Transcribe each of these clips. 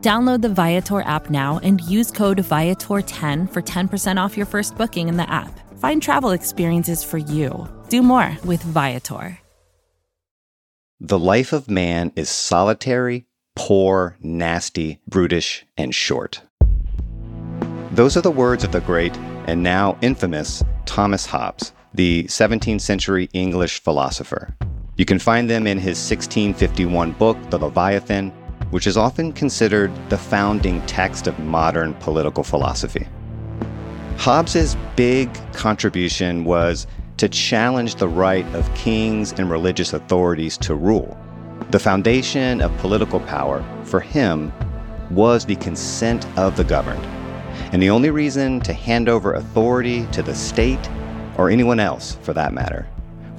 Download the Viator app now and use code Viator10 for 10% off your first booking in the app. Find travel experiences for you. Do more with Viator. The life of man is solitary, poor, nasty, brutish, and short. Those are the words of the great and now infamous Thomas Hobbes, the 17th century English philosopher. You can find them in his 1651 book, The Leviathan, which is often considered the founding text of modern political philosophy. Hobbes's big contribution was to challenge the right of kings and religious authorities to rule. The foundation of political power, for him, was the consent of the governed. And the only reason to hand over authority to the state, or anyone else for that matter,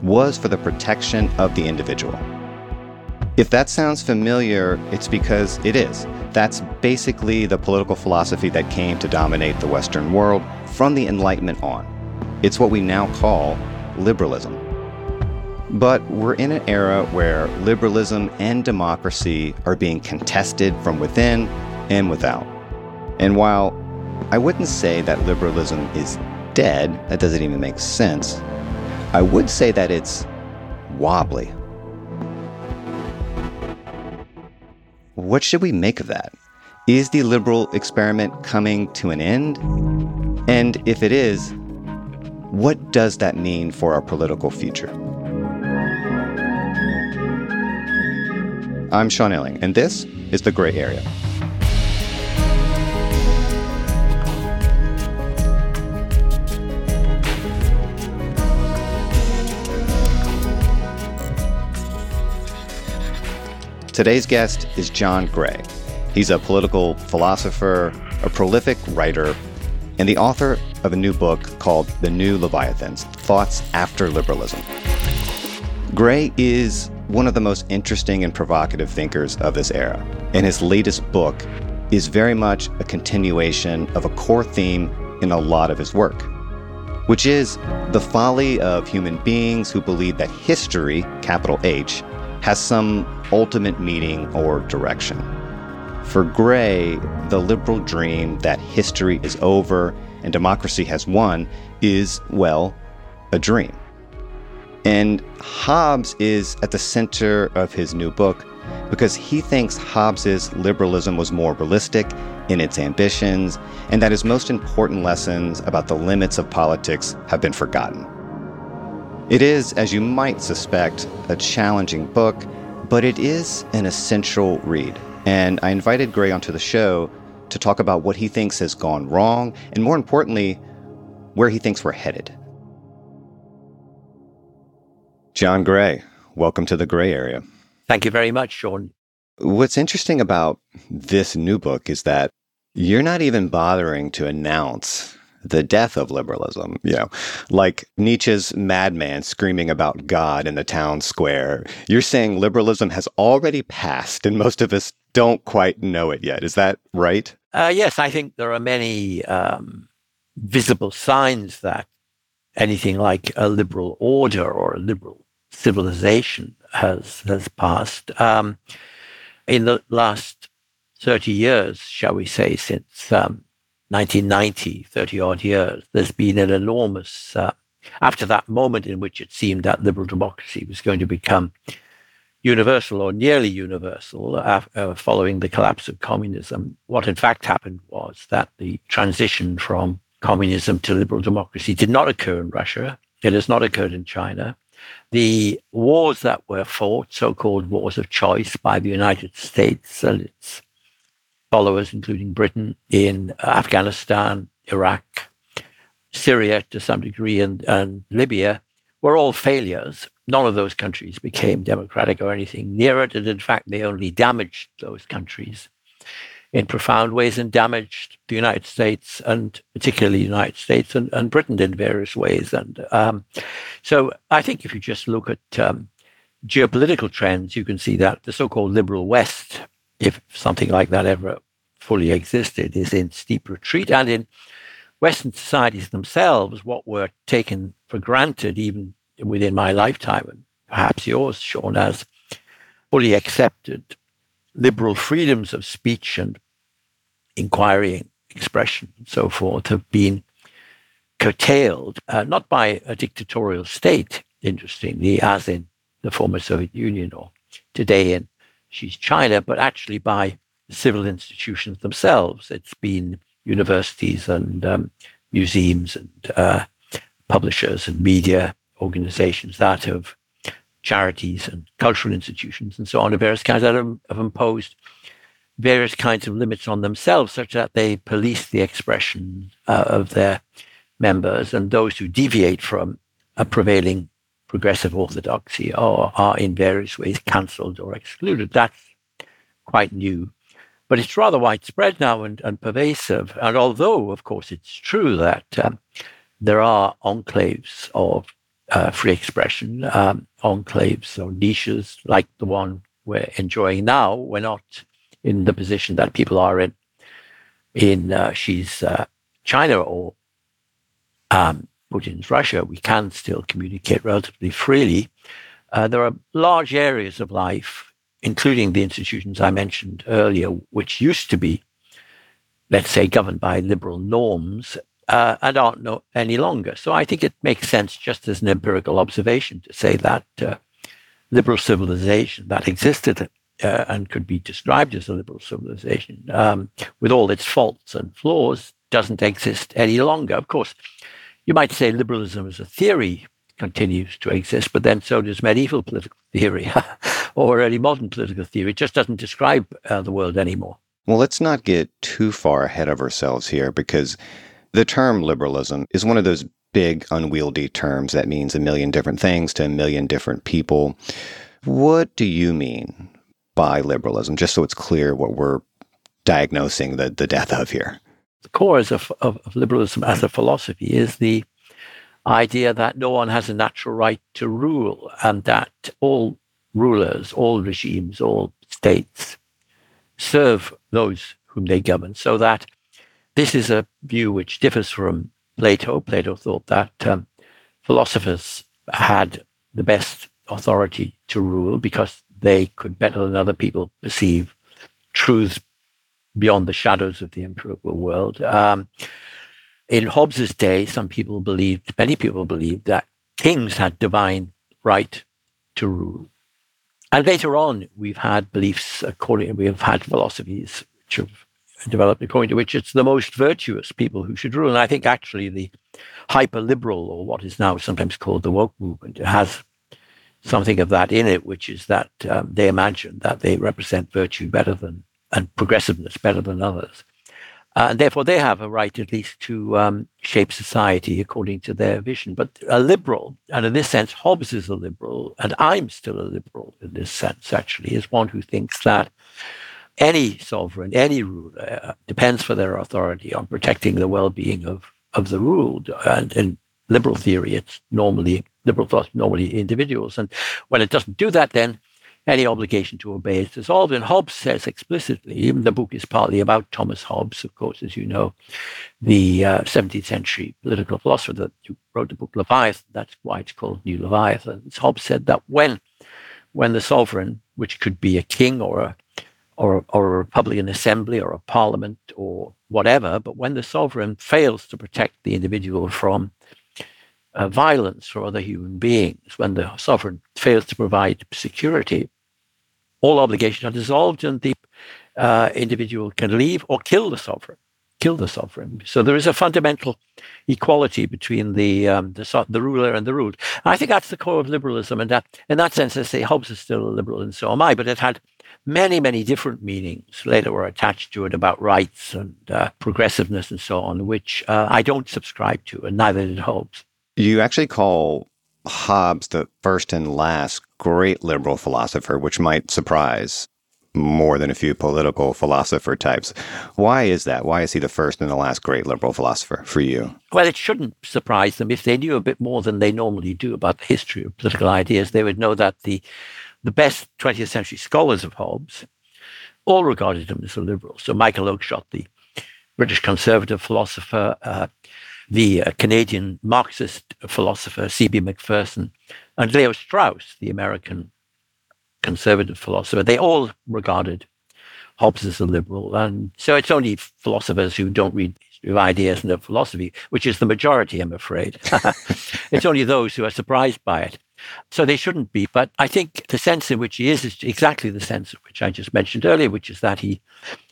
was for the protection of the individual. If that sounds familiar, it's because it is. That's basically the political philosophy that came to dominate the Western world from the Enlightenment on. It's what we now call liberalism. But we're in an era where liberalism and democracy are being contested from within and without. And while I wouldn't say that liberalism is dead, that doesn't even make sense, I would say that it's wobbly. What should we make of that? Is the liberal experiment coming to an end? And if it is, what does that mean for our political future? I'm Sean Illing, and this is The Gray Area. Today's guest is John Gray. He's a political philosopher, a prolific writer, and the author of a new book called The New Leviathans Thoughts After Liberalism. Gray is one of the most interesting and provocative thinkers of this era, and his latest book is very much a continuation of a core theme in a lot of his work, which is the folly of human beings who believe that history, capital H, has some ultimate meaning or direction. For Gray, the liberal dream that history is over and democracy has won is, well, a dream. And Hobbes is at the center of his new book because he thinks Hobbes's liberalism was more realistic in its ambitions and that his most important lessons about the limits of politics have been forgotten. It is, as you might suspect, a challenging book but it is an essential read. And I invited Gray onto the show to talk about what he thinks has gone wrong, and more importantly, where he thinks we're headed. John Gray, welcome to the Gray Area. Thank you very much, Sean. What's interesting about this new book is that you're not even bothering to announce the death of liberalism, you know, like Nietzsche's madman screaming about God in the town square. You're saying liberalism has already passed and most of us don't quite know it yet. Is that right? Uh, yes, I think there are many um, visible signs that anything like a liberal order or a liberal civilization has has passed. Um, in the last 30 years, shall we say, since um, 1990, 30 odd years, there's been an enormous, uh, after that moment in which it seemed that liberal democracy was going to become universal or nearly universal uh, following the collapse of communism, what in fact happened was that the transition from communism to liberal democracy did not occur in Russia. It has not occurred in China. The wars that were fought, so called wars of choice by the United States and its followers, including Britain, in Afghanistan, Iraq, Syria to some degree, and, and Libya, were all failures. None of those countries became democratic or anything near it. And in fact, they only damaged those countries in profound ways and damaged the United States and particularly the United States and, and Britain in various ways. And um, so I think if you just look at um, geopolitical trends, you can see that the so-called liberal West, if something like that ever fully existed, is in steep retreat. And in Western societies themselves, what were taken for granted even within my lifetime, and perhaps yours, Sean, as fully accepted liberal freedoms of speech and inquiry, expression, and so forth have been curtailed, uh, not by a dictatorial state, interestingly, as in the former Soviet Union or today in Xi China, but actually by civil institutions themselves. It's been universities and um, museums and uh, publishers and media organizations that have charities and cultural institutions and so on of various kinds that have, have imposed various kinds of limits on themselves such that they police the expression uh, of their members and those who deviate from a prevailing progressive orthodoxy are, are in various ways cancelled or excluded. That's quite new. But it's rather widespread now and, and pervasive. And although, of course, it's true that um, there are enclaves of uh, free expression, um, enclaves or niches like the one we're enjoying now. We're not in the position that people are in in uh, Xi's uh, China or um, Putin's Russia. We can still communicate relatively freely. Uh, there are large areas of life, including the institutions I mentioned earlier, which used to be, let's say, governed by liberal norms, uh, and aren't no, any longer. So I think it makes sense, just as an empirical observation, to say that uh, liberal civilization that existed uh, and could be described as a liberal civilization, um, with all its faults and flaws, doesn't exist any longer. Of course, you might say liberalism as a theory continues to exist, but then so does medieval political theory or early modern political theory. It just doesn't describe uh, the world anymore. Well, let's not get too far ahead of ourselves here because the term liberalism is one of those big, unwieldy terms that means a million different things to a million different people. What do you mean by liberalism, just so it's clear what we're diagnosing the, the death of here? The core of, of, of liberalism as a philosophy is the idea that no one has a natural right to rule and that all rulers, all regimes, all states serve those whom they govern, so that this is a view which differs from Plato. Plato thought that um, philosophers had the best authority to rule because they could better than other people perceive truths beyond the shadows of the empirical world. Um, in Hobbes's day, some people believed, many people believed that kings had divine right to rule. And later on, we've had beliefs according, we have had philosophies which have developed according to which it's the most virtuous people who should rule. And I think actually the hyper liberal, or what is now sometimes called the woke movement, has something of that in it, which is that um, they imagine that they represent virtue better than and progressiveness better than others. Uh, and therefore, they have a right, at least, to um, shape society according to their vision. But a liberal, and in this sense, Hobbes is a liberal, and I'm still a liberal in this sense, actually, is one who thinks that any sovereign, any ruler uh, depends for their authority on protecting the well-being of, of the ruled. And in liberal theory, it's normally liberal thought, normally individuals. And when it doesn't do that, then any obligation to obey is dissolved. And Hobbes says explicitly, even the book is partly about Thomas Hobbes, of course, as you know, the uh, 17th century political philosopher that wrote the book Leviathan. That's why it's called New Leviathan. Hobbes said that when, when the sovereign, which could be a king or a or, or a Republican assembly or a parliament or whatever. But when the sovereign fails to protect the individual from uh, violence for other human beings, when the sovereign fails to provide security, all obligations are dissolved and the uh, individual can leave or kill the sovereign. Kill the sovereign. So there is a fundamental equality between the um, the, the, ruler and the ruled. And I think that's the core of liberalism, and that in that sense, I say Hobbes is still a liberal, and so am I. But it had many, many different meanings later were attached to it about rights and uh, progressiveness and so on, which uh, I don't subscribe to, and neither did Hobbes. You actually call Hobbes the first and last great liberal philosopher, which might surprise more than a few political philosopher types. Why is that? Why is he the first and the last great liberal philosopher for you? Well, it shouldn't surprise them. If they knew a bit more than they normally do about the history of political ideas, they would know that the the best 20th century scholars of Hobbes all regarded him as a liberal. So Michael Oakeshott, the British conservative philosopher, uh, the uh, Canadian Marxist philosopher C.B. Macpherson, and Leo Strauss, the American conservative philosopher, they all regarded Hobbes as a liberal. And so it's only philosophers who don't read of ideas and of philosophy, which is the majority, I'm afraid. it's only those who are surprised by it. So they shouldn't be. But I think the sense in which he is is exactly the sense which I just mentioned earlier, which is that he,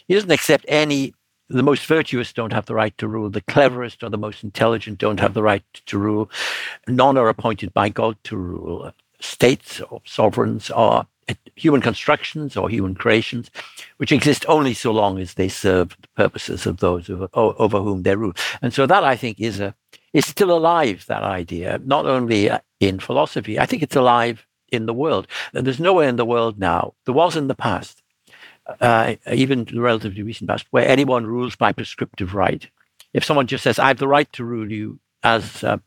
he doesn't accept any, the most virtuous don't have the right to rule, the cleverest or the most intelligent don't have the right to rule. None are appointed by God to rule. States or sovereigns are human constructions or human creations, which exist only so long as they serve the purposes of those over, over whom they rule. And so that I think is a is still alive. That idea, not only uh, in philosophy, I think it's alive in the world. And there's nowhere in the world now. There was in the past, uh, even the relatively recent past, where anyone rules by prescriptive right. If someone just says, "I have the right to rule you," as uh,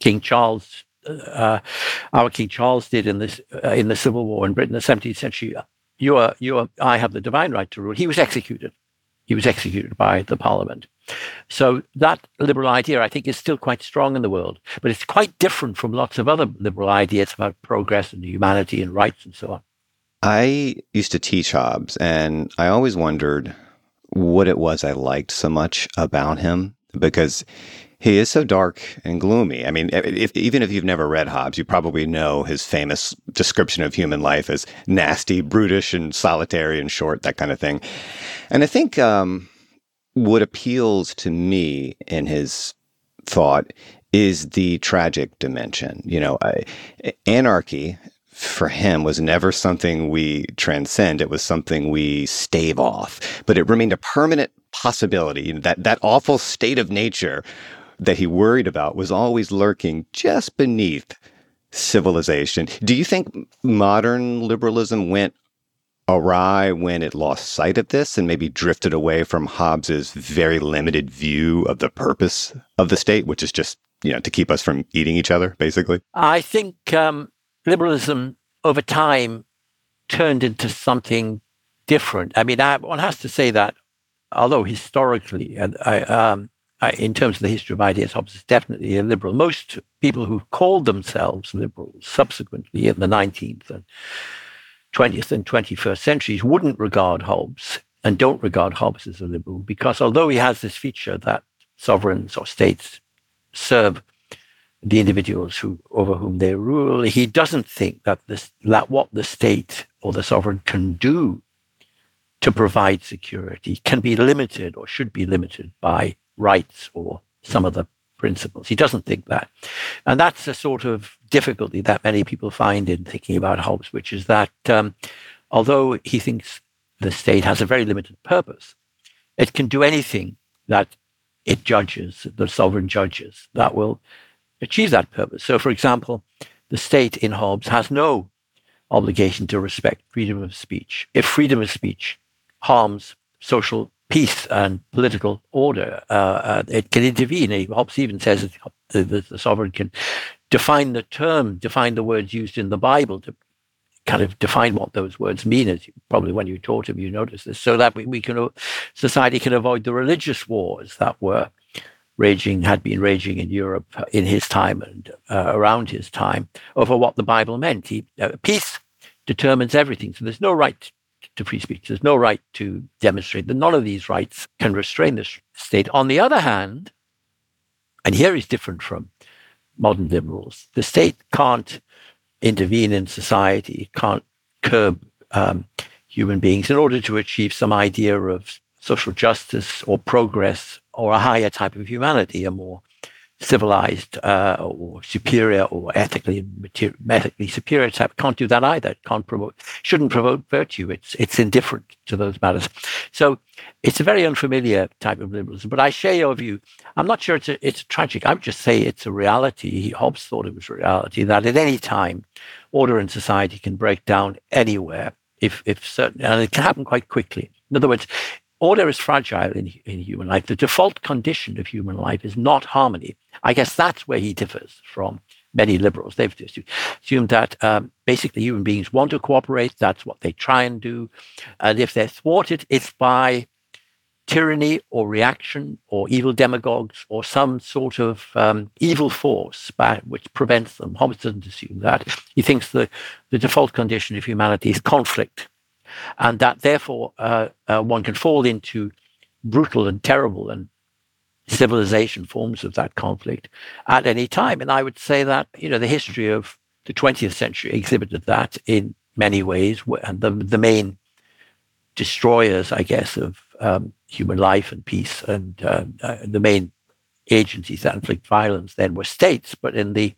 King Charles uh, our King Charles did in this uh, in the Civil War in Britain, the 17th century. You are, you are, I have the divine right to rule. He was executed. He was executed by the Parliament. So that liberal idea, I think, is still quite strong in the world, but it's quite different from lots of other liberal ideas about progress and humanity and rights and so on. I used to teach Hobbes, and I always wondered what it was I liked so much about him because he is so dark and gloomy. I mean, if, even if you've never read Hobbes, you probably know his famous description of human life as nasty, brutish, and solitary and short, that kind of thing. And I think um, what appeals to me in his thought is the tragic dimension. You know, I, anarchy for him was never something we transcend. It was something we stave off, but it remained a permanent possibility. That that awful state of nature that he worried about was always lurking just beneath civilization. Do you think modern liberalism went awry when it lost sight of this and maybe drifted away from Hobbes's very limited view of the purpose of the state, which is just you know to keep us from eating each other, basically? I think um, liberalism over time turned into something different. I mean, I, one has to say that although historically, and I, um, in terms of the history of ideas, Hobbes is definitely a liberal. Most people who called themselves liberals subsequently in the 19th and 20th and 21st centuries wouldn't regard Hobbes and don't regard Hobbes as a liberal because although he has this feature that sovereigns or states serve the individuals who over whom they rule, he doesn't think that this that what the state or the sovereign can do to provide security can be limited or should be limited by rights or some of the principles. He doesn't think that. And that's a sort of difficulty that many people find in thinking about Hobbes, which is that um, although he thinks the state has a very limited purpose, it can do anything that it judges, the sovereign judges, that will achieve that purpose. So, for example, the state in Hobbes has no obligation to respect freedom of speech. If freedom of speech harms social peace and political order. Uh, uh, it can intervene. Hobbes even says the, the, the, sovereign can define the term, define the words used in the Bible to kind of define what those words mean. As you, probably when you taught him, you noticed this, so that we, we can society can avoid the religious wars that were raging had been raging in Europe in his time and uh, around his time over what the Bible meant. He, uh, peace determines everything. So there's no right to free speech. There's no right to demonstrate. That none of these rights can restrain the state. On the other hand, and here is different from modern liberals, the state can't intervene in society, can't curb um, human beings in order to achieve some idea of social justice or progress or a higher type of humanity, a more civilized uh, or superior or ethically ethically superior type can't do that either. It can't promote, shouldn't promote virtue. It's it's indifferent to those matters. So it's a very unfamiliar type of liberalism. But I share your view. I'm not sure it's a, it's tragic. I would just say it's a reality. Hobbes thought it was a reality that at any time, order in society can break down anywhere if if certain, and it can happen quite quickly. In other words, order is fragile in, in human life. The default condition of human life is not harmony. I guess that's where he differs from many liberals. They've assumed that um, basically human beings want to cooperate. That's what they try and do. And if they're thwarted, it's by tyranny or reaction or evil demagogues or some sort of um, evil force by, which prevents them. Hobbes doesn't assume that. He thinks the, the default condition of humanity is conflict and that therefore uh, uh, one can fall into brutal and terrible and civilization forms of that conflict at any time. And I would say that you know the history of the 20th century exhibited that in many ways, and the the main destroyers, I guess, of um, human life and peace, and uh, uh, the main agencies that inflict violence then were states. But in the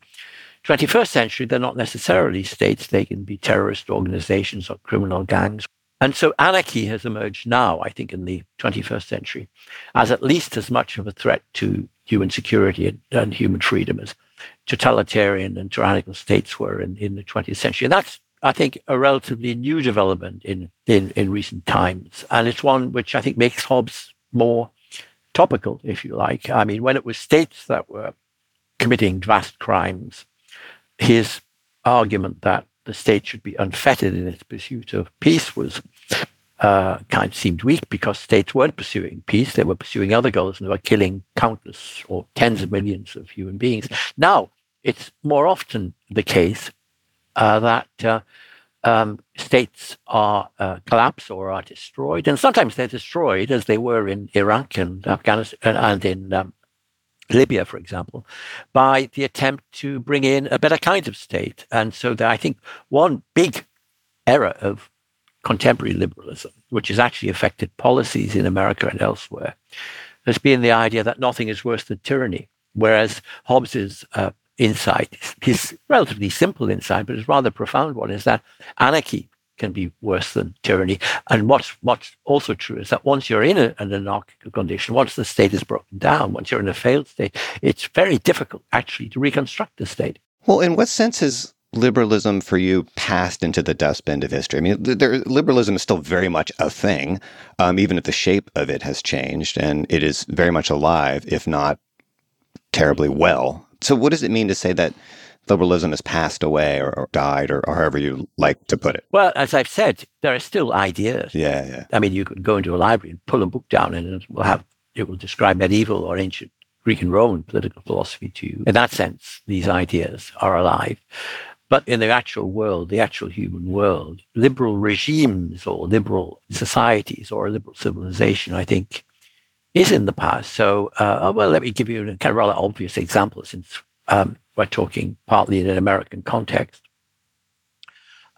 21st century, they're not necessarily states. They can be terrorist organizations or criminal gangs. And so anarchy has emerged now, I think, in the 21st century, as at least as much of a threat to human security and, and human freedom as totalitarian and tyrannical states were in, in the 20th century. And that's, I think, a relatively new development in, in, in recent times. And it's one which I think makes Hobbes more topical, if you like. I mean, when it was states that were committing vast crimes, his argument that the state should be unfettered in its pursuit of peace was uh, kind of seemed weak because states weren't pursuing peace; they were pursuing other goals and they were killing countless or tens of millions of human beings. Now it's more often the case uh, that uh, um, states are uh, collapsed or are destroyed, and sometimes they're destroyed, as they were in Iraq and Afghanistan and in um, Libya, for example, by the attempt to bring in a better kind of state. And so I think one big error of contemporary liberalism, which has actually affected policies in America and elsewhere, has been the idea that nothing is worse than tyranny. Whereas Hobbes's uh, insight, his relatively simple insight, but his rather profound one, is that anarchy can be worse than tyranny. And what's what's also true is that once you're in a, an anarchical condition, once the state is broken down, once you're in a failed state, it's very difficult actually to reconstruct the state. Well, in what sense is liberalism for you passed into the dustbin of history? I mean, there, liberalism is still very much a thing, um, even if the shape of it has changed, and it is very much alive, if not terribly well. So, what does it mean to say that liberalism has passed away or, or died or, or, however you like to put it? Well, as I've said, there are still ideas. Yeah, yeah. I mean, you could go into a library and pull a book down and it will have it will describe medieval or ancient Greek and Roman political philosophy to you. In that sense, these ideas are alive. But in the actual world, the actual human world, liberal regimes or liberal societies or a liberal civilization, I think, is in the past. So, uh, well, let me give you a kind of rather obvious example since um, we're talking partly in an American context.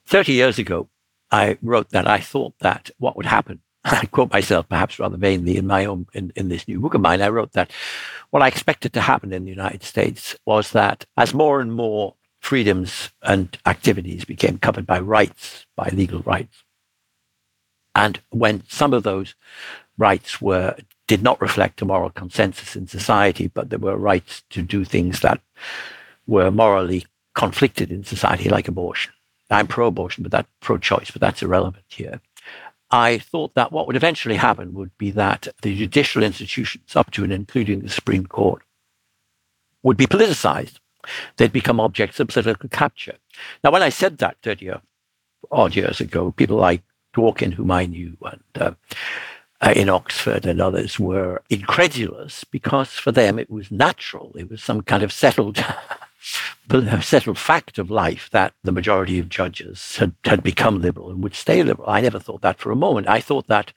30 years ago, I wrote that I thought that what would happen, I quote myself perhaps rather vainly in my own, in, in this new book of mine, I wrote that what I expected to happen in the United States was that as more and more freedoms and activities became covered by rights, by legal rights, and when some of those rights were did not reflect a moral consensus in society, but there were rights to do things that were morally conflicted in society, like abortion. I'm pro-abortion, but that pro-choice, but that's irrelevant here. I thought that what would eventually happen would be that the judicial institutions, up to and including the Supreme Court, would be politicized. They'd become objects of political capture. Now, when I said that 30 odd years ago, people like Dworkin, whom I knew, and uh, uh, in Oxford and others were incredulous because for them it was natural. It was some kind of settled settled fact of life that the majority of judges had, had become liberal and would stay liberal. I never thought that for a moment. I thought that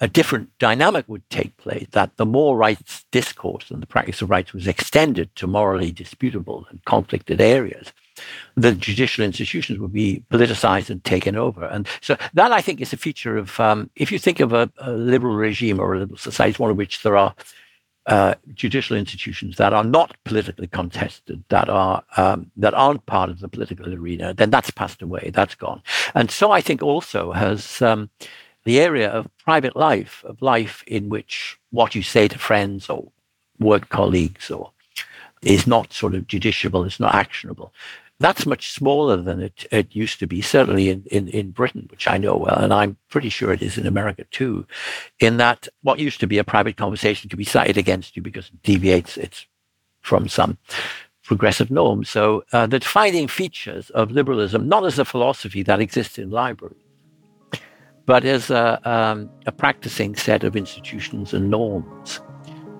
a different dynamic would take place, that the more rights discourse and the practice of rights was extended to morally disputable and conflicted areas, the judicial institutions would be politicized and taken over. And so that, I think, is a feature of, um, if you think of a, a, liberal regime or a liberal society, one of which there are uh, judicial institutions that are not politically contested, that are um, that aren't part of the political arena, then that's passed away, that's gone. And so I think also has um, the area of private life, of life in which what you say to friends or work colleagues or is not sort of judiciable, it's not actionable. That's much smaller than it, it used to be, certainly in, in, in Britain, which I know well, and I'm pretty sure it is in America too, in that what used to be a private conversation could be cited against you because it deviates it from some progressive norms. So uh, the defining features of liberalism, not as a philosophy that exists in libraries, but as a, um, a practicing set of institutions and norms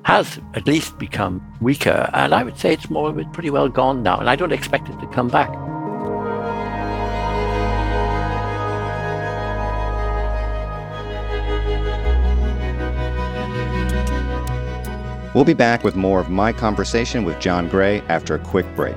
has at least become weaker. And I would say it's more it's pretty well gone now. And I don't expect it to come back. We'll be back with more of my conversation with John Gray after a quick break.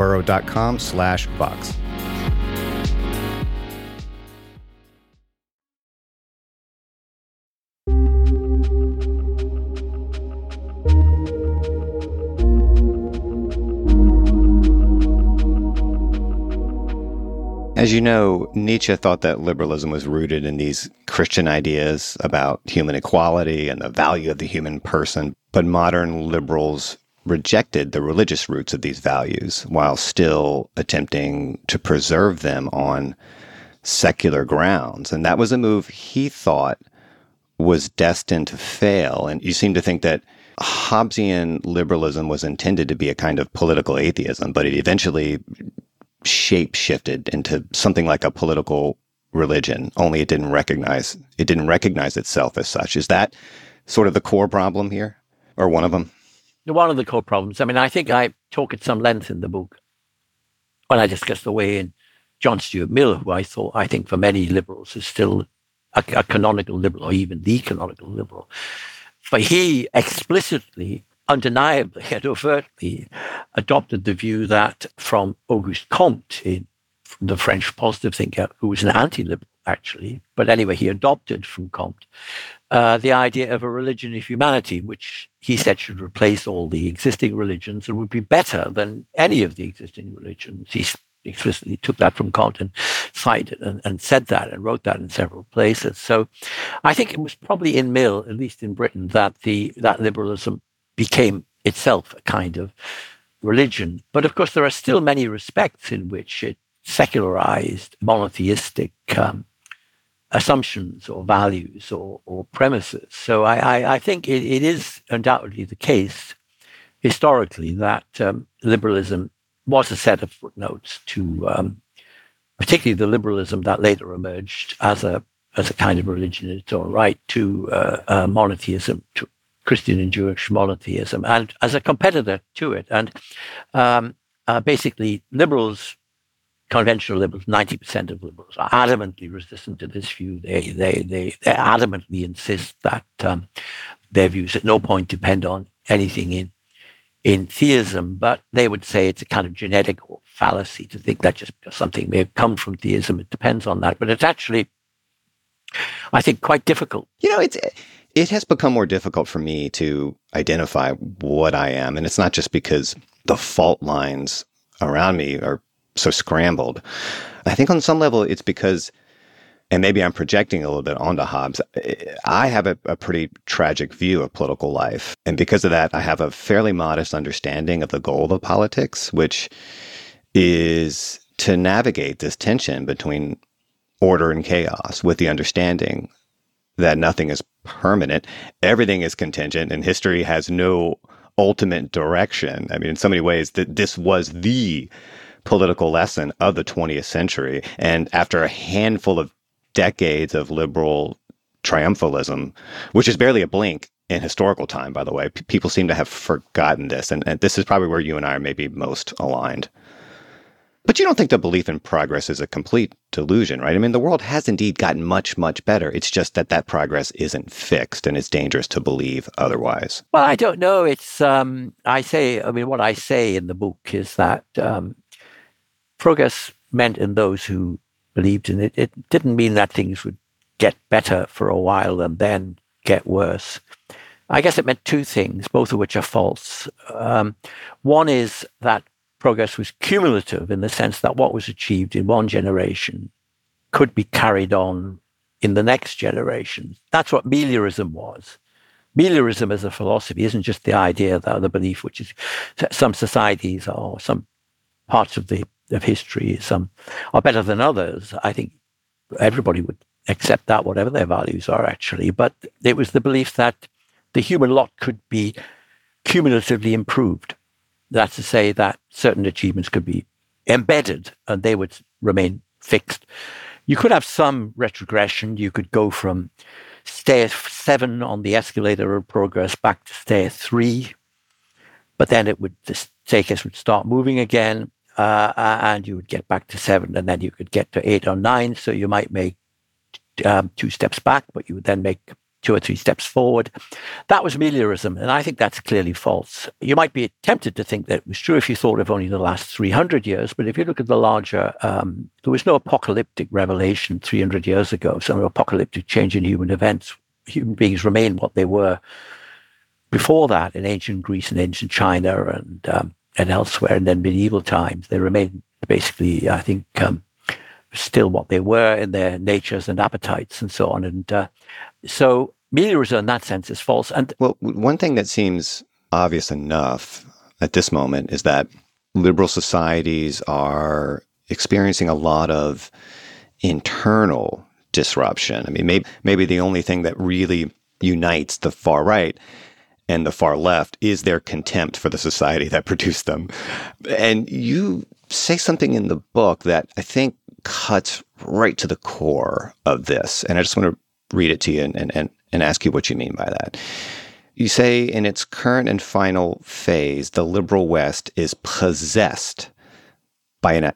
burrow.com slash Vox. As you know, Nietzsche thought that liberalism was rooted in these Christian ideas about human equality and the value of the human person. But modern liberals rejected the religious roots of these values while still attempting to preserve them on secular grounds. And that was a move he thought was destined to fail. And you seem to think that Hobbesian liberalism was intended to be a kind of political atheism, but it eventually shape shifted into something like a political religion, only it didn't recognize it didn't recognize itself as such. Is that sort of the core problem here? Or one of them? One of the core problems. I mean, I think I talk at some length in the book when I discuss the way in John Stuart Mill, who I thought, I think for many liberals is still a, a canonical liberal or even the canonical liberal. But he explicitly, undeniably, and overtly adopted the view that from Auguste Comte, in, the French positive thinker, who was an anti-liberal actually, but anyway, he adopted from Comte uh, the idea of a religion of humanity, which he said should replace all the existing religions and would be better than any of the existing religions. He explicitly took that from Comte and cited and, and said that and wrote that in several places. So I think it was probably in Mill, at least in Britain, that the that liberalism became itself a kind of religion. But of course, there are still many respects in which it secularized, monotheistic um, assumptions or values or, or premises. So I, I, I think it, it is undoubtedly the case historically that um, liberalism was a set of footnotes to um, particularly the liberalism that later emerged as a as a kind of religion in its own right to uh, uh, monotheism, to Christian and Jewish monotheism, and as a competitor to it. And um, uh, basically, liberals conventional liberals, 90% of liberals, are adamantly resistant to this view. They, they, they, they adamantly insist that um, their views at no point depend on anything in, in theism, but they would say it's a kind of genetic fallacy to think that just because something may have come from theism, it depends on that. But it's actually, I think, quite difficult. You know, it's it has become more difficult for me to identify what I am. And it's not just because the fault lines around me are so scrambled. I think on some level it's because, and maybe I'm projecting a little bit onto Hobbes, I have a, a pretty tragic view of political life. And because of that, I have a fairly modest understanding of the goal of politics, which is to navigate this tension between order and chaos with the understanding that nothing is permanent, everything is contingent, and history has no ultimate direction. I mean, in so many ways, that this was the political lesson of the 20th century. And after a handful of decades of liberal triumphalism, which is barely a blink in historical time, by the way, P- people seem to have forgotten this. And, and this is probably where you and I are maybe most aligned. But you don't think the belief in progress is a complete delusion, right? I mean, the world has indeed gotten much, much better. It's just that that progress isn't fixed and it's dangerous to believe otherwise. Well, I don't know. It's, um, I say, I mean, what I say in the book is that um, progress meant in those who believed in it, it didn't mean that things would get better for a while and then get worse. I guess it meant two things, both of which are false. Um, one is that progress was cumulative in the sense that what was achieved in one generation could be carried on in the next generation. That's what meliorism was. Meliorism as a philosophy isn't just the idea that the belief which is some societies or some parts of the of history some um, are better than others. I think everybody would accept that, whatever their values are actually. But it was the belief that the human lot could be cumulatively improved that's to say that certain achievements could be embedded and they would remain fixed. You could have some retrogression. You could go from stair seven on the escalator of progress back to stair three, but then it would the staircase would start moving again, uh, and you would get back to seven, and then you could get to eight or nine. So you might make um, two steps back, but you would then make two or three steps forward. That was meliorism, and I think that's clearly false. You might be tempted to think that it was true if you thought of only the last 300 years, but if you look at the larger, um, there was no apocalyptic revelation 300 years ago, some apocalyptic change in human events. Human beings remain what they were before that in ancient Greece and ancient China and um, and elsewhere, and then medieval times. They remain basically, I think, um, still what they were in their natures and appetites and so on. And uh, so meliorism in that sense is false. And well, one thing that seems obvious enough at this moment is that liberal societies are experiencing a lot of internal disruption. I mean, maybe maybe the only thing that really unites the far right and the far left is their contempt for the society that produced them. And you say something in the book that I think cuts right to the core of this. And I just want to read it to you and, and, and ask you what you mean by that. You say in its current and final phase, the liberal West is possessed by an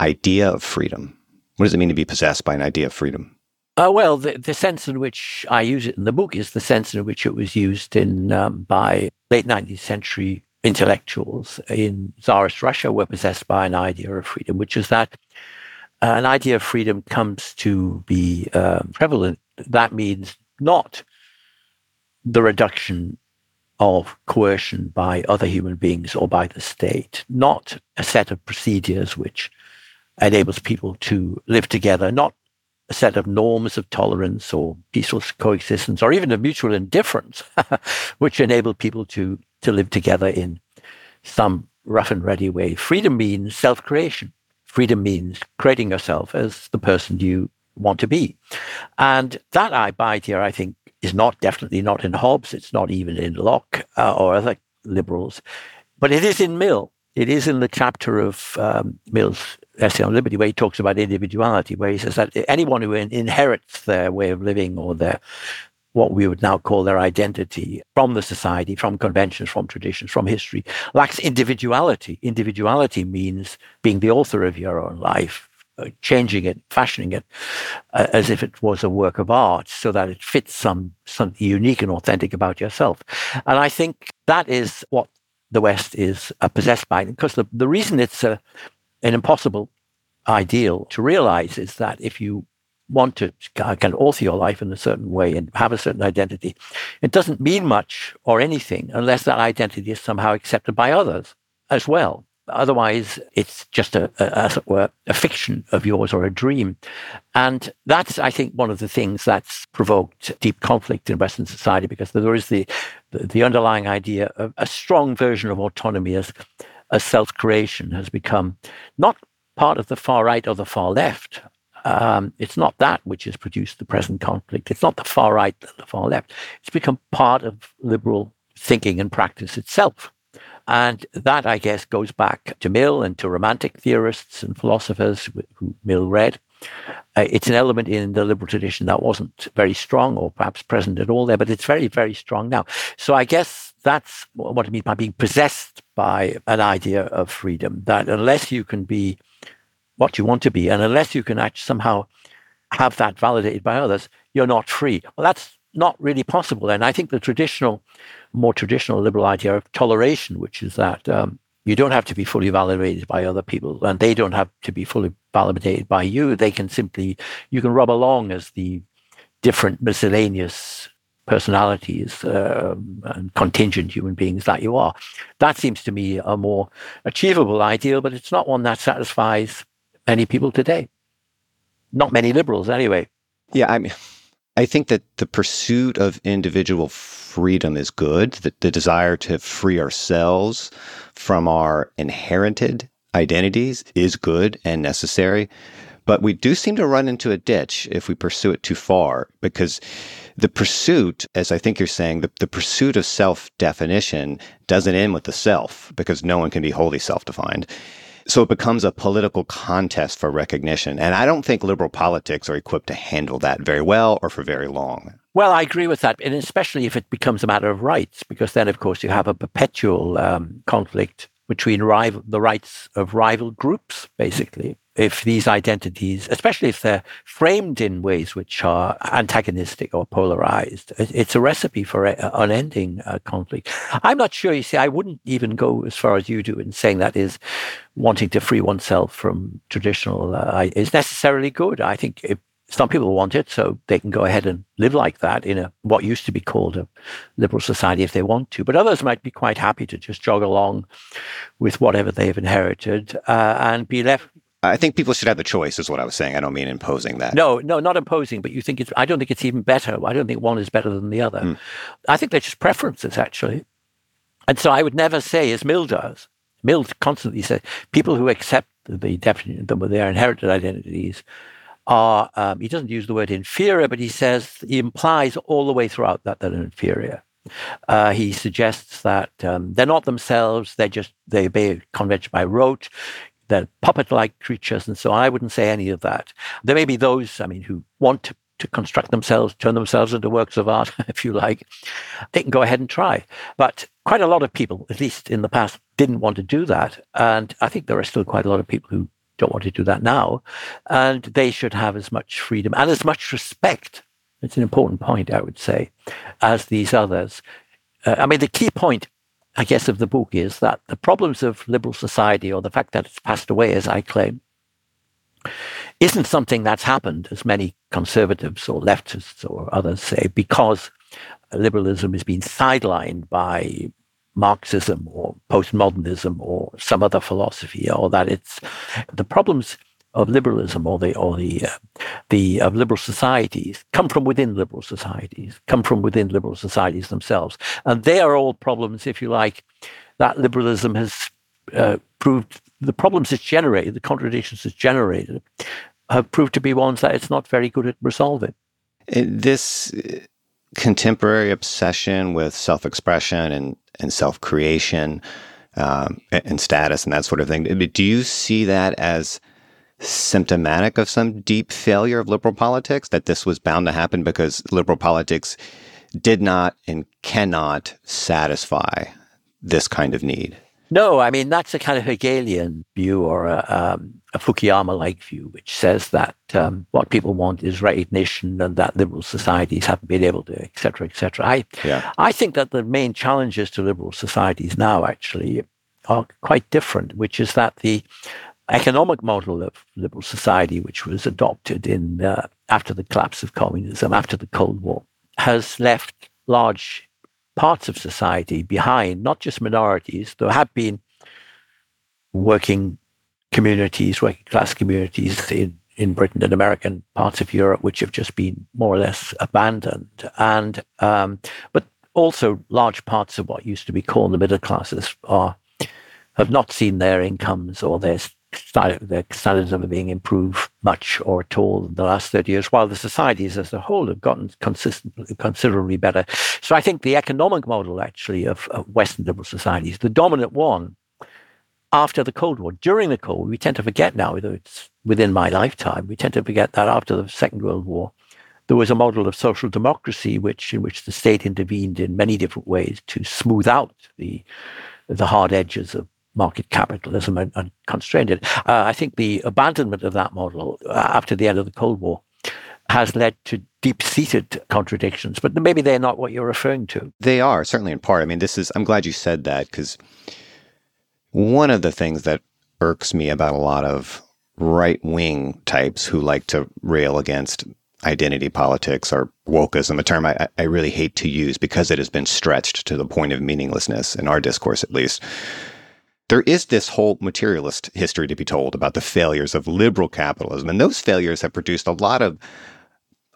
idea of freedom. What does it mean to be possessed by an idea of freedom? Uh, well, the, the sense in which I use it in the book is the sense in which it was used in um, by late 19th century intellectuals in Tsarist Russia were possessed by an idea of freedom, which is that uh, an idea of freedom comes to be uh, prevalent. That means not the reduction of coercion by other human beings or by the state, not a set of procedures which enables people to live together, not a set of norms of tolerance or peaceful coexistence or even of mutual indifference, which enable people to, to live together in some rough and ready way. Freedom means self creation. Freedom means creating yourself as the person you want to be. And that idea, I think, is not definitely not in Hobbes. It's not even in Locke uh, or other liberals, but it is in Mill. It is in the chapter of um, Mill's essay on liberty where he talks about individuality, where he says that anyone who in- inherits their way of living or their what we would now call their identity from the society, from conventions, from traditions, from history, lacks individuality. Individuality means being the author of your own life, uh, changing it, fashioning it uh, as if it was a work of art so that it fits some something unique and authentic about yourself. And I think that is what the West is uh, possessed by. Because the, the reason it's a, an impossible ideal to realize is that if you want to kind of author your life in a certain way and have a certain identity, it doesn't mean much or anything unless that identity is somehow accepted by others as well. Otherwise, it's just a, a, as it were, a fiction of yours or a dream. And that's, I think, one of the things that's provoked deep conflict in Western society because there is the, the underlying idea of a strong version of autonomy as, as self creation has become not part of the far right or the far left, um, it's not that which has produced the present conflict. It's not the far right and the far left. It's become part of liberal thinking and practice itself. And that, I guess, goes back to Mill and to romantic theorists and philosophers who Mill read. Uh, it's an element in the liberal tradition that wasn't very strong or perhaps present at all there, but it's very, very strong now. So I guess that's what I mean by being possessed by an idea of freedom, that unless you can be what you want to be. And unless you can actually somehow have that validated by others, you're not free. Well, that's not really possible. And I think the traditional, more traditional liberal idea of toleration, which is that um, you don't have to be fully validated by other people and they don't have to be fully validated by you. They can simply, you can rub along as the different miscellaneous personalities um, and contingent human beings that you are. That seems to me a more achievable ideal, but it's not one that satisfies many people today. Not many liberals, anyway. Yeah, I mean, I think that the pursuit of individual freedom is good. That the desire to free ourselves from our inherited identities is good and necessary. But we do seem to run into a ditch if we pursue it too far because the pursuit, as I think you're saying, the, the pursuit of self definition doesn't end with the self because no one can be wholly self defined. So it becomes a political contest for recognition. And I don't think liberal politics are equipped to handle that very well or for very long. Well, I agree with that, and especially if it becomes a matter of rights, because then, of course, you have a perpetual um, conflict between rival, the rights of rival groups, basically if these identities, especially if they're framed in ways which are antagonistic or polarized, it's a recipe for unending uh, conflict. I'm not sure. You see, I wouldn't even go as far as you do in saying that is wanting to free oneself from traditional uh, is necessarily good. I think some people want it, so they can go ahead and live like that in a what used to be called a liberal society if they want to. But others might be quite happy to just jog along with whatever they've inherited uh, and be left I think people should have the choice, is what I was saying. I don't mean imposing that. No, no, not imposing, but you think it's, I don't think it's even better. I don't think one is better than the other. Mm. I think they're just preferences, actually. And so I would never say, as Mill does, Mill constantly says, people who accept the definition of their inherited identities are, um, he doesn't use the word inferior, but he says, he implies all the way throughout that they're inferior. Uh, he suggests that um, they're not themselves; they're just they obey convention by rote they're puppet-like creatures and so on. I wouldn't say any of that. There may be those, I mean, who want to, to construct themselves, turn themselves into works of art, if you like. They can go ahead and try. But quite a lot of people, at least in the past, didn't want to do that. And I think there are still quite a lot of people who don't want to do that now. And they should have as much freedom and as much respect. It's an important point, I would say, as these others. Uh, I mean, the key point I guess, of the book is that the problems of liberal society, or the fact that it's passed away, as I claim, isn't something that's happened, as many conservatives or leftists or others say, because liberalism has been sidelined by Marxism or postmodernism or some other philosophy, or that it's the problems of liberalism or the or the uh, the of liberal societies come from within liberal societies, come from within liberal societies themselves, and they are all problems, if you like, that liberalism has uh, proved the problems it's generated, the contradictions it's generated, have proved to be ones that it's not very good at resolving. This uh, contemporary obsession with self-expression and and self-creation um, and status and that sort of thing. Do you see that as symptomatic of some deep failure of liberal politics, that this was bound to happen because liberal politics did not and cannot satisfy this kind of need? No, I mean, that's a kind of Hegelian view or a, um, a Fukuyama like view, which says that um, what people want is recognition and that liberal societies haven't been able to, et cetera, et cetera. I, yeah. I think that the main challenges to liberal societies now actually are quite different, which is that the economic model of liberal society, which was adopted in uh, after the collapse of communism, after the Cold War, has left large parts of society behind, not just minorities. There have been working communities, working class communities in, in Britain and American parts of Europe, which have just been more or less abandoned. And um, but also large parts of what used to be called the middle classes are have not seen their incomes or their their standards of being improved much or at all in the last 30 years, while the societies as a whole have gotten consistently, considerably better. So I think the economic model, actually, of, of Western liberal societies, the dominant one after the Cold War, during the Cold War, we tend to forget now, whether it's within my lifetime, we tend to forget that after the Second World War, there was a model of social democracy which in which the state intervened in many different ways to smooth out the the hard edges of market capitalism and, and constrained it. Uh, I think the abandonment of that model uh, after the end of the Cold War has led to deep seated contradictions, but maybe they're not what you're referring to. They are, certainly in part. I mean, this is, I'm glad you said that because one of the things that irks me about a lot of right wing types who like to rail against identity politics or wokeism, a term I, I really hate to use because it has been stretched to the point of meaninglessness in our discourse, at least there is this whole materialist history to be told about the failures of liberal capitalism. And those failures have produced a lot of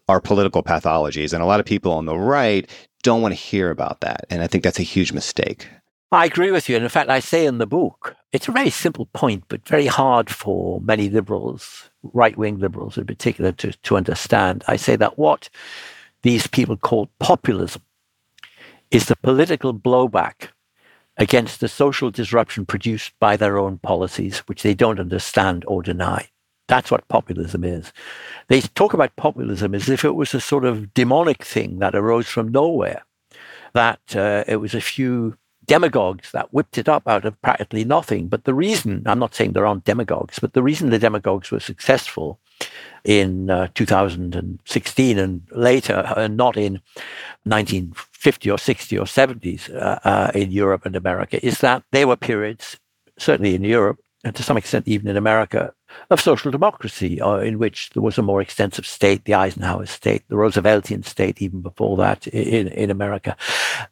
our political pathologies. And a lot of people on the right don't want to hear about that. And I think that's a huge mistake. I agree with you. And in fact, I say in the book, it's a very simple point, but very hard for many liberals, right wing liberals in particular, to, to understand. I say that what these people call populism is the political blowback against the social disruption produced by their own policies, which they don't understand or deny. That's what populism is. They talk about populism as if it was a sort of demonic thing that arose from nowhere, that uh, it was a few demagogues that whipped it up out of practically nothing. But the reason, I'm not saying there aren't demagogues, but the reason the demagogues were successful in uh, 2016 and later, and not in 1950 or 60 or 70s uh, uh, in Europe and America, is that there were periods, certainly in Europe, and to some extent even in America, of social democracy, uh, in which there was a more extensive state, the Eisenhower state, the Rooseveltian state, even before that in, in America,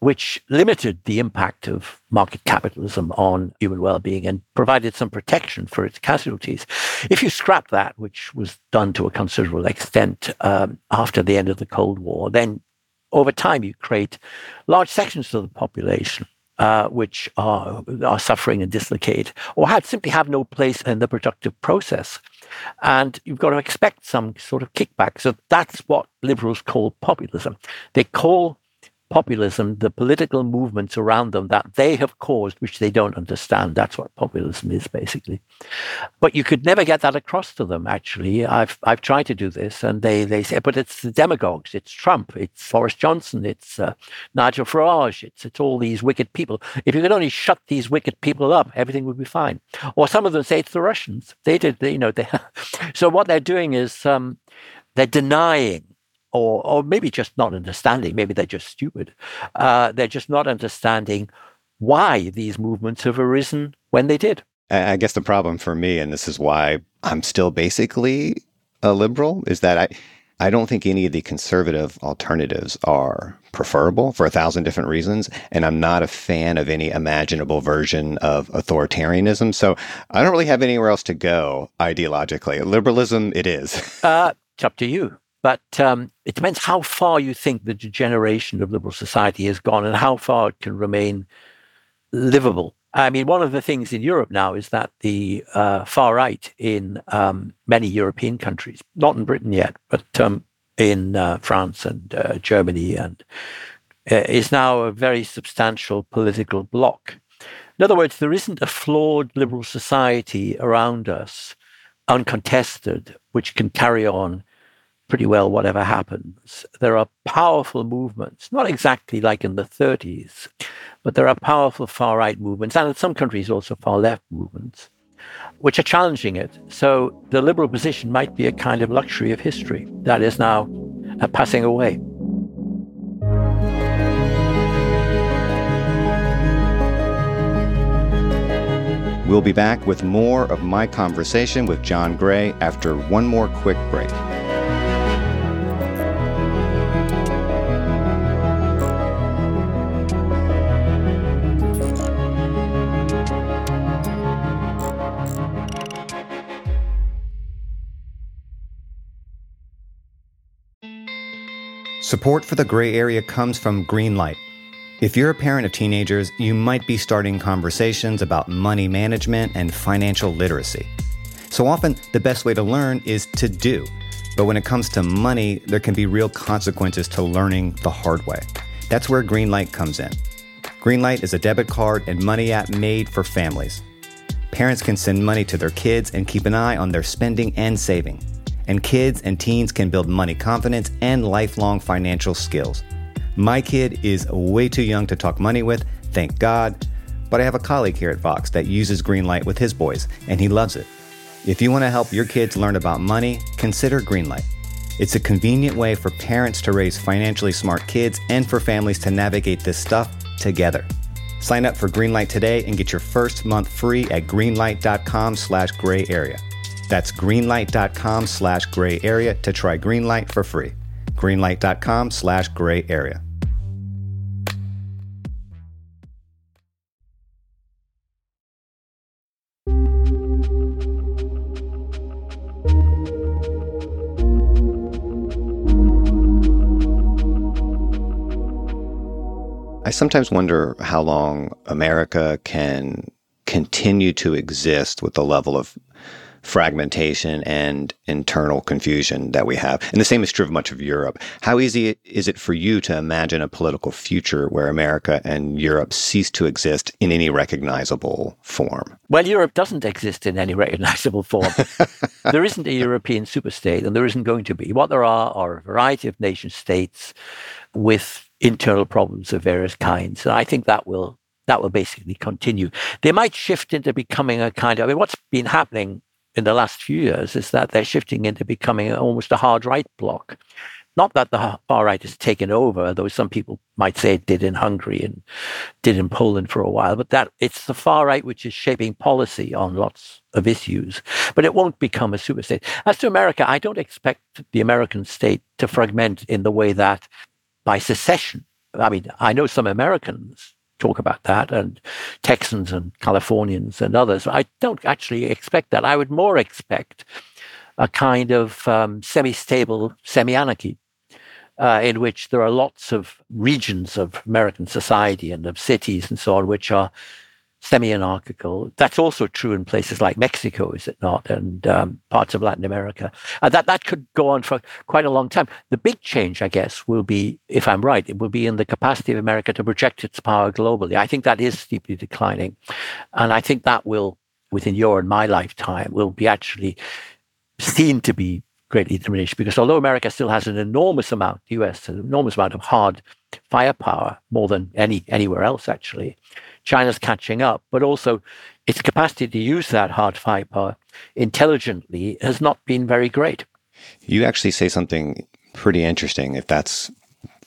which limited the impact of market capitalism on human well-being and provided some protection for its casualties. If you scrap that, which was done to a considerable extent um, after the end of the Cold War, then over time you create large sections of the population uh, which are, are suffering and dislocate or simply have no place in the productive process. And you've got to expect some sort of kickback. So that's what liberals call populism. They call populism, the political movements around them that they have caused, which they don't understand. That's what populism is, basically. But you could never get that across to them, actually. I've, I've tried to do this, and they, they say, but it's the demagogues, it's Trump, it's Boris Johnson, it's uh, Nigel Farage, it's, it's all these wicked people. If you could only shut these wicked people up, everything would be fine. Or some of them say it's the Russians. They did, they, you know, they, so what they're doing is um, they're denying or or maybe just not understanding. Maybe they're just stupid. Uh, they're just not understanding why these movements have arisen when they did. I guess the problem for me, and this is why I'm still basically a liberal, is that I. I don't think any of the conservative alternatives are preferable for a thousand different reasons. And I'm not a fan of any imaginable version of authoritarianism. So I don't really have anywhere else to go ideologically. Liberalism, it is. uh, it's up to you. But um, it depends how far you think the degeneration of liberal society has gone and how far it can remain livable. I mean, one of the things in Europe now is that the uh, far right in um, many European countries, not in Britain yet, but um, in uh, France and uh, Germany, and uh, is now a very substantial political bloc. In other words, there isn't a flawed liberal society around us uncontested, which can carry on pretty well whatever happens. There are powerful movements, not exactly like in the 30s, but there are powerful far right movements, and in some countries also far left movements, which are challenging it. So the liberal position might be a kind of luxury of history that is now uh, passing away. We'll be back with more of my conversation with John Gray after one more quick break. Support for the gray area comes from Greenlight. If you're a parent of teenagers, you might be starting conversations about money management and financial literacy. So often, the best way to learn is to do. But when it comes to money, there can be real consequences to learning the hard way. That's where Greenlight comes in. Greenlight is a debit card and money app made for families. Parents can send money to their kids and keep an eye on their spending and saving and kids and teens can build money confidence and lifelong financial skills. My kid is way too young to talk money with, thank God, but I have a colleague here at Vox that uses Greenlight with his boys, and he loves it. If you want to help your kids learn about money, consider Greenlight. It's a convenient way for parents to raise financially smart kids and for families to navigate this stuff together. Sign up for Greenlight today and get your first month free at greenlight.com slash gray area. That's greenlight.com slash gray area to try Greenlight for free. Greenlight.com slash gray area. I sometimes wonder how long America can continue to exist with the level of fragmentation and internal confusion that we have. And the same is true of much of Europe. How easy is it for you to imagine a political future where America and Europe cease to exist in any recognizable form? Well, Europe doesn't exist in any recognizable form. there isn't a European superstate, and there isn't going to be. What there are are a variety of nation states with internal problems of various kinds. And I think that will that will basically continue. They might shift into becoming a kind of I mean, what's been happening in the last few years is that they're shifting into becoming almost a hard right bloc. Not that the far right has taken over, though some people might say it did in Hungary and did in Poland for a while, but that it's the far right which is shaping policy on lots of issues. But it won't become a superstate. As to America, I don't expect the American state to fragment in the way that by secession. I mean, I know some Americans talk about that, and Texans and Californians and others. I don't actually expect that. I would more expect a kind of um, semi stable semi anarchy. Uh, in which there are lots of regions of American society and of cities and so on, which are semi-anarchical. That's also true in places like Mexico, is it not? And um, parts of Latin America. Uh, that that could go on for quite a long time. The big change, I guess, will be, if I'm right, it will be in the capacity of America to project its power globally. I think that is steeply declining, and I think that will, within your and my lifetime, will be actually seen to be greatly diminished because although America still has an enormous amount, the US, an enormous amount of hard firepower, more than any anywhere else actually, China's catching up, but also its capacity to use that hard firepower intelligently has not been very great. You actually say something pretty interesting, if that's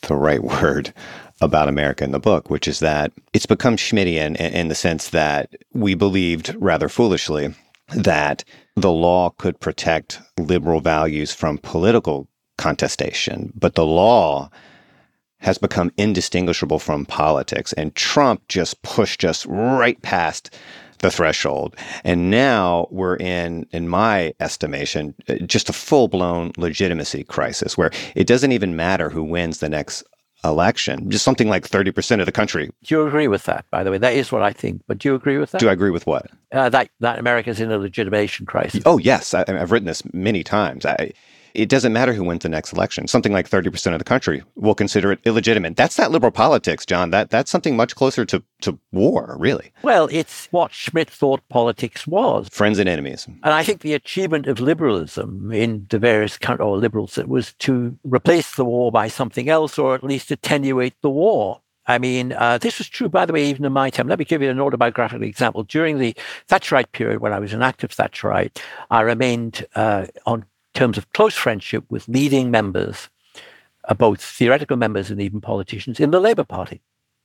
the right word, about America in the book, which is that it's become Schmittian in, in the sense that we believed rather foolishly that the law could protect liberal values from political contestation, but the law has become indistinguishable from politics. And Trump just pushed us right past the threshold. And now we're in, in my estimation, just a full blown legitimacy crisis where it doesn't even matter who wins the next election. Just something like 30% of the country. Do you agree with that, by the way? That is what I think. But do you agree with that? Do I agree with what? Uh, that, that America's in a legitimation crisis. Oh, yes. I, have written this many times. I, it doesn't matter who wins the next election. Something like 30% of the country will consider it illegitimate. That's not liberal politics, John. That that's something much closer to, to war, really. Well, it's what Schmitt thought politics was. Friends and enemies. And I think the achievement of liberalism in the various countries, or liberals, was to replace the war by something else, or at least attenuate the war. I mean, uh, this was true, by the way, even in my time. Let me give you an autobiographical example. During the Thatcherite period, when I was an active Thatcherite, I remained uh, on terms of close friendship with leading members, uh, both theoretical members and even politicians in the Labour Party.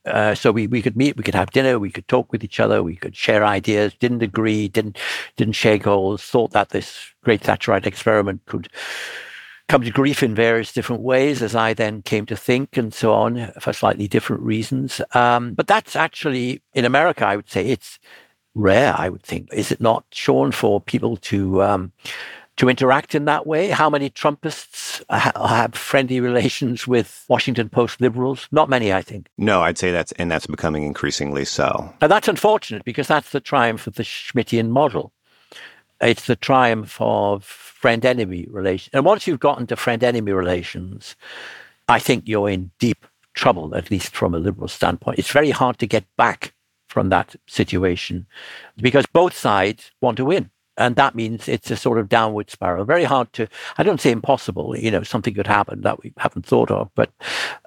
Uh, so we, we could meet, we could have dinner, we could talk with each other, we could share ideas, didn't agree, didn't didn't share goals, thought that this great Thatcherite experiment could come to grief in various different ways, as I then came to think, and so on, for slightly different reasons. Um, but that's actually in America, I would say it's rare. I would think, is it not, Sean, for people to um, to interact in that way? How many Trumpists ha- have friendly relations with Washington Post liberals? Not many, I think. No, I'd say that's and that's becoming increasingly so. And that's unfortunate because that's the triumph of the Schmittian model. It's the triumph of friend enemy relations. And once you've gotten to friend enemy relations, I think you're in deep trouble, at least from a liberal standpoint. It's very hard to get back from that situation because both sides want to win. And that means it's a sort of downward spiral. Very hard to, I don't say impossible, you know, something could happen that we haven't thought of, but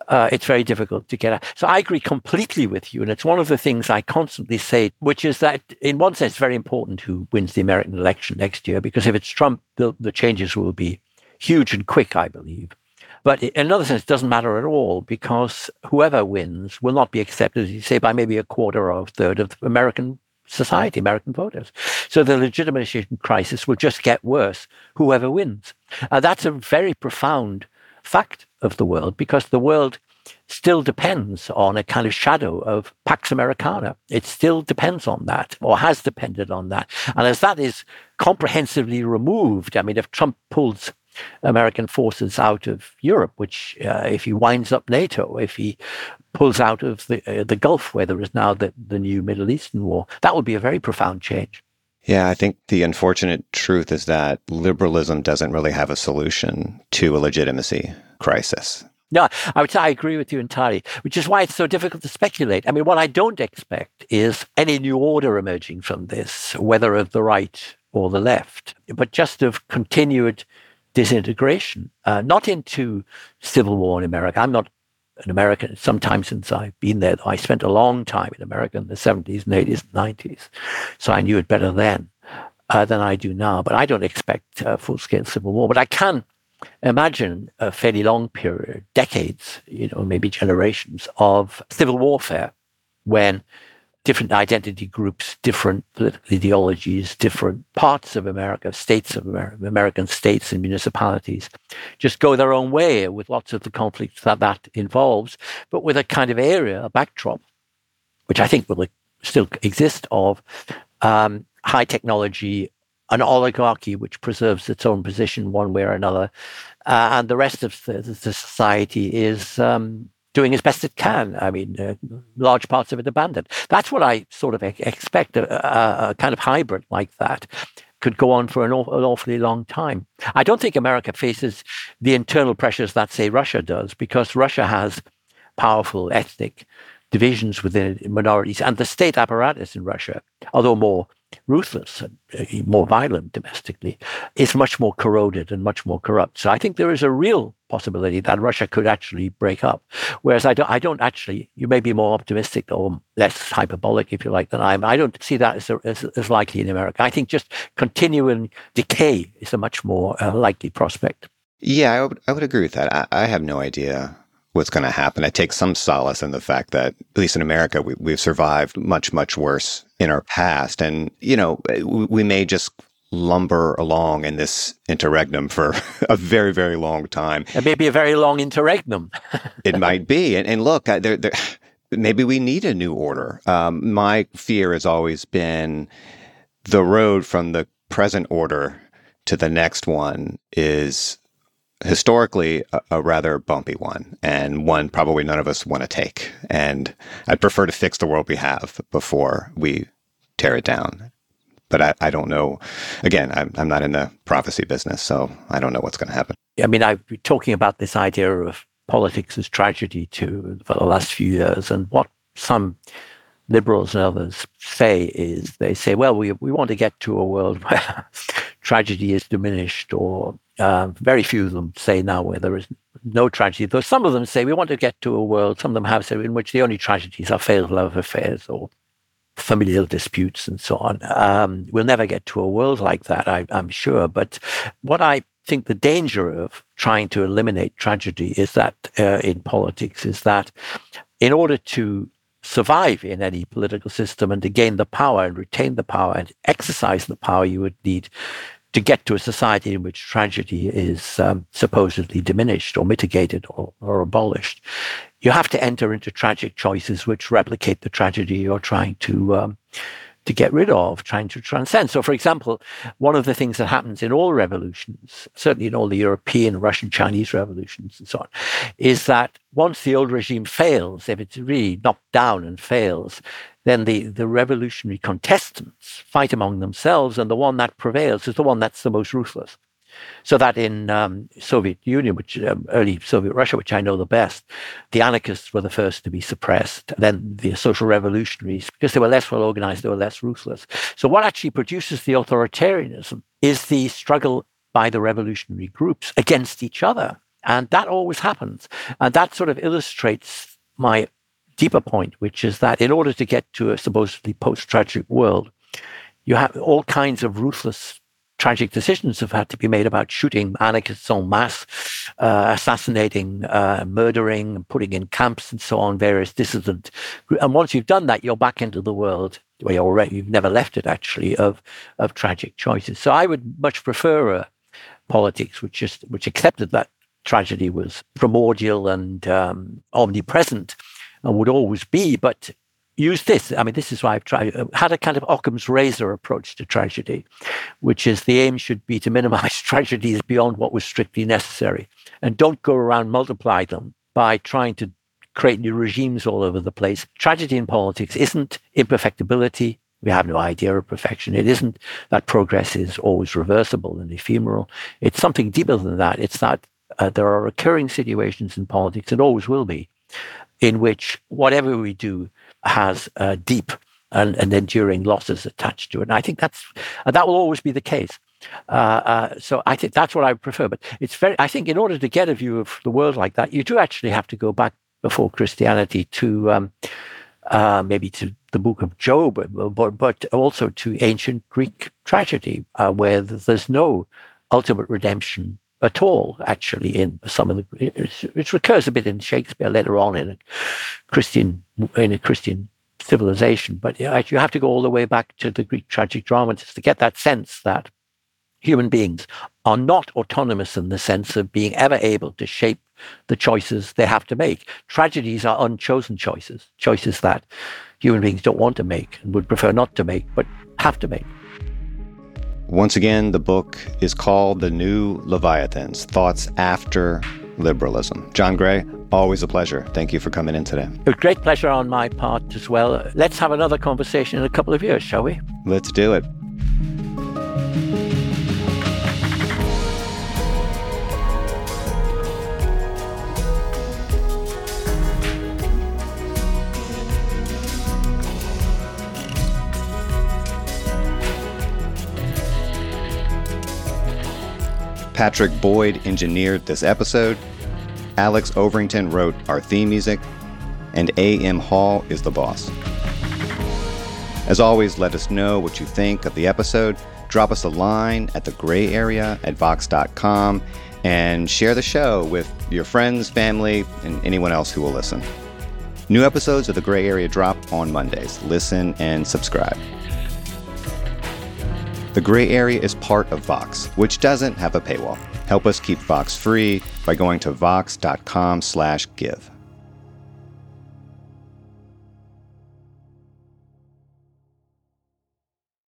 uh, it's very difficult to get out. So I agree completely with you. And it's one of the things I constantly say, which is that in one sense, it's very important who wins the American election next year, because if it's Trump, the, the changes will be huge and quick, I believe. But in another sense, it doesn't matter at all because whoever wins will not be accepted, as you say, by maybe a quarter or a third of the American society, American voters. So the legitimation crisis will just get worse, whoever wins. Uh, that's a very profound fact of the world because the world still depends on a kind of shadow of Pax Americana. It still depends on that or has depended on that. And as that is comprehensively removed, I mean, if Trump pulls American forces out of Europe, which uh, if he winds up NATO, if he pulls out of the uh, the Gulf, where there is now the, the new Middle Eastern war, that would be a very profound change. Yeah, I think the unfortunate truth is that liberalism doesn't really have a solution to a legitimacy crisis. No, I would say I agree with you entirely, which is why it's so difficult to speculate. I mean, what I don't expect is any new order emerging from this, whether of the right or the left, but just of continued disintegration, uh, not into civil war in America. I'm not an American. Sometime since I've been there, though, I spent a long time in America in the 70s and 80s and 90s, so I knew it better then uh, than I do now. But I don't expect uh, full-scale civil war. But I can imagine a fairly long period, decades, you know, maybe generations of civil warfare, when different identity groups, different political ideologies, different parts of America, states of America, American states and municipalities, just go their own way with lots of the conflicts that that involves, but with a kind of area, a backdrop, which I think will still exist of um, high technology, an oligarchy which preserves its own position one way or another, uh, and the rest of the, the society is um, doing as best it can. I mean, uh, large parts of it abandoned. That's what I sort of expect a, a, kind of hybrid like that could go on for an, aw- an, awfully long time. I don't think America faces the internal pressures that, say, Russia does, because Russia has powerful ethnic divisions within minorities, and the state apparatus in Russia, although more ruthless and uh, more violent domestically, is much more corroded and much more corrupt. So I think there is a real possibility that Russia could actually break up. Whereas I don't, I don't actually, you may be more optimistic or less hyperbolic, if you like, than I am. I don't see that as, as, as likely in America. I think just continuing decay is a much more uh, likely prospect. Yeah, I would, I would agree with that. I, I have no idea what's going to happen. I take some solace in the fact that, at least in America, we, we've survived much, much worse in our past. And, you know, we may just lumber along in this interregnum for a very, very long time. It may be a very long interregnum. it might be. And, and look, there, there, maybe we need a new order. Um, my fear has always been the road from the present order to the next one is historically a, a, rather bumpy one and one probably none of us want to take. And I'd prefer to fix the world we have before we tear it down. But I, I don't know. Again, I'm, I'm not in the prophecy business, so I don't know what's going to happen. I mean, I've been talking about this idea of politics as tragedy too for the last few years. And what some liberals and others say is they say, well, we, we want to get to a world where tragedy is diminished, or uh, very few of them say now where there is no tragedy. Though some of them say we want to get to a world, some of them have said, in which the only tragedies are failed love affairs or familial disputes and so on. Um, we'll never get to a world like that, I, I'm sure. But what I think the danger of trying to eliminate tragedy is that uh, in politics is that in order to survive in any political system and to gain the power and retain the power and exercise the power you would need to get to a society in which tragedy is um, supposedly diminished or mitigated or, or abolished, you have to enter into tragic choices which replicate the tragedy you're trying to um, to get rid of, trying to transcend. So, for example, one of the things that happens in all revolutions, certainly in all the European, Russian, Chinese revolutions and so on, is that once the old regime fails, if it's really knocked down and fails, then the, the revolutionary contestants fight among themselves, and the one that prevails is the one that's the most ruthless. So that in um, Soviet Union, which um, early Soviet Russia, which I know the best, the anarchists were the first to be suppressed. Then the social revolutionaries, because they were less well organized, they were less ruthless. So what actually produces the authoritarianism is the struggle by the revolutionary groups against each other. And that always happens. And that sort of illustrates my deeper point, which is that in order to get to a supposedly post tragic world, you have all kinds of ruthless tragic decisions have had to be made about shooting anarchists en masse, uh, assassinating, uh, murdering, putting in camps and so on, various dissident. And once you've done that, you're back into the world where already, you've never left it actually, of, of tragic choices. So I would much prefer a politics which just, which accepted that tragedy was primordial and um, omnipresent and would always be, but use this. I mean, this is why I've tried, uh, had a kind of Occam's razor approach to tragedy, which is the aim should be to minimize tragedies beyond what was strictly necessary. And don't go around multiply them by trying to create new regimes all over the place. Tragedy in politics isn't imperfectibility. We have no idea of perfection. It isn't that progress is always reversible and ephemeral. It's something deeper than that. It's that uh, there are recurring situations in politics, and always will be, in which whatever we do has uh, deep and, and, enduring losses attached to it. And I think that's that will always be the case. Uh, uh, so I think that's what I prefer. But it's very. I think in order to get a view of the world like that, you do actually have to go back before Christianity to um, uh, maybe to the Book of Job, but, but also to ancient Greek tragedy, uh, where there's no ultimate redemption at all, actually, in some of the, it, it recurs a bit in Shakespeare later on in a Christian, in a Christian civilization. But you have to go all the way back to the Greek tragic dramatists to get that sense that human beings are not autonomous in the sense of being ever able to shape the choices they have to make. Tragedies are unchosen choices, choices that human beings don't want to make and would prefer not to make, but have to make. Once again, the book is called The New Leviathans Thoughts After Liberalism. John Gray, always a pleasure. Thank you for coming in today. A great pleasure on my part as well. Let's have another conversation in a couple of years, shall we? Let's do it. Patrick Boyd engineered this episode. Alex Overington wrote our theme music. And A.M. Hall is the boss. As always, let us know what you think of the episode. Drop us a line at the gray area at vox.com and share the show with your friends, family, and anyone else who will listen. New episodes of The Gray Area drop on Mondays. Listen and subscribe. The gray area is part of Vox, which doesn't have a paywall. Help us keep Vox free by going to vox.com/give.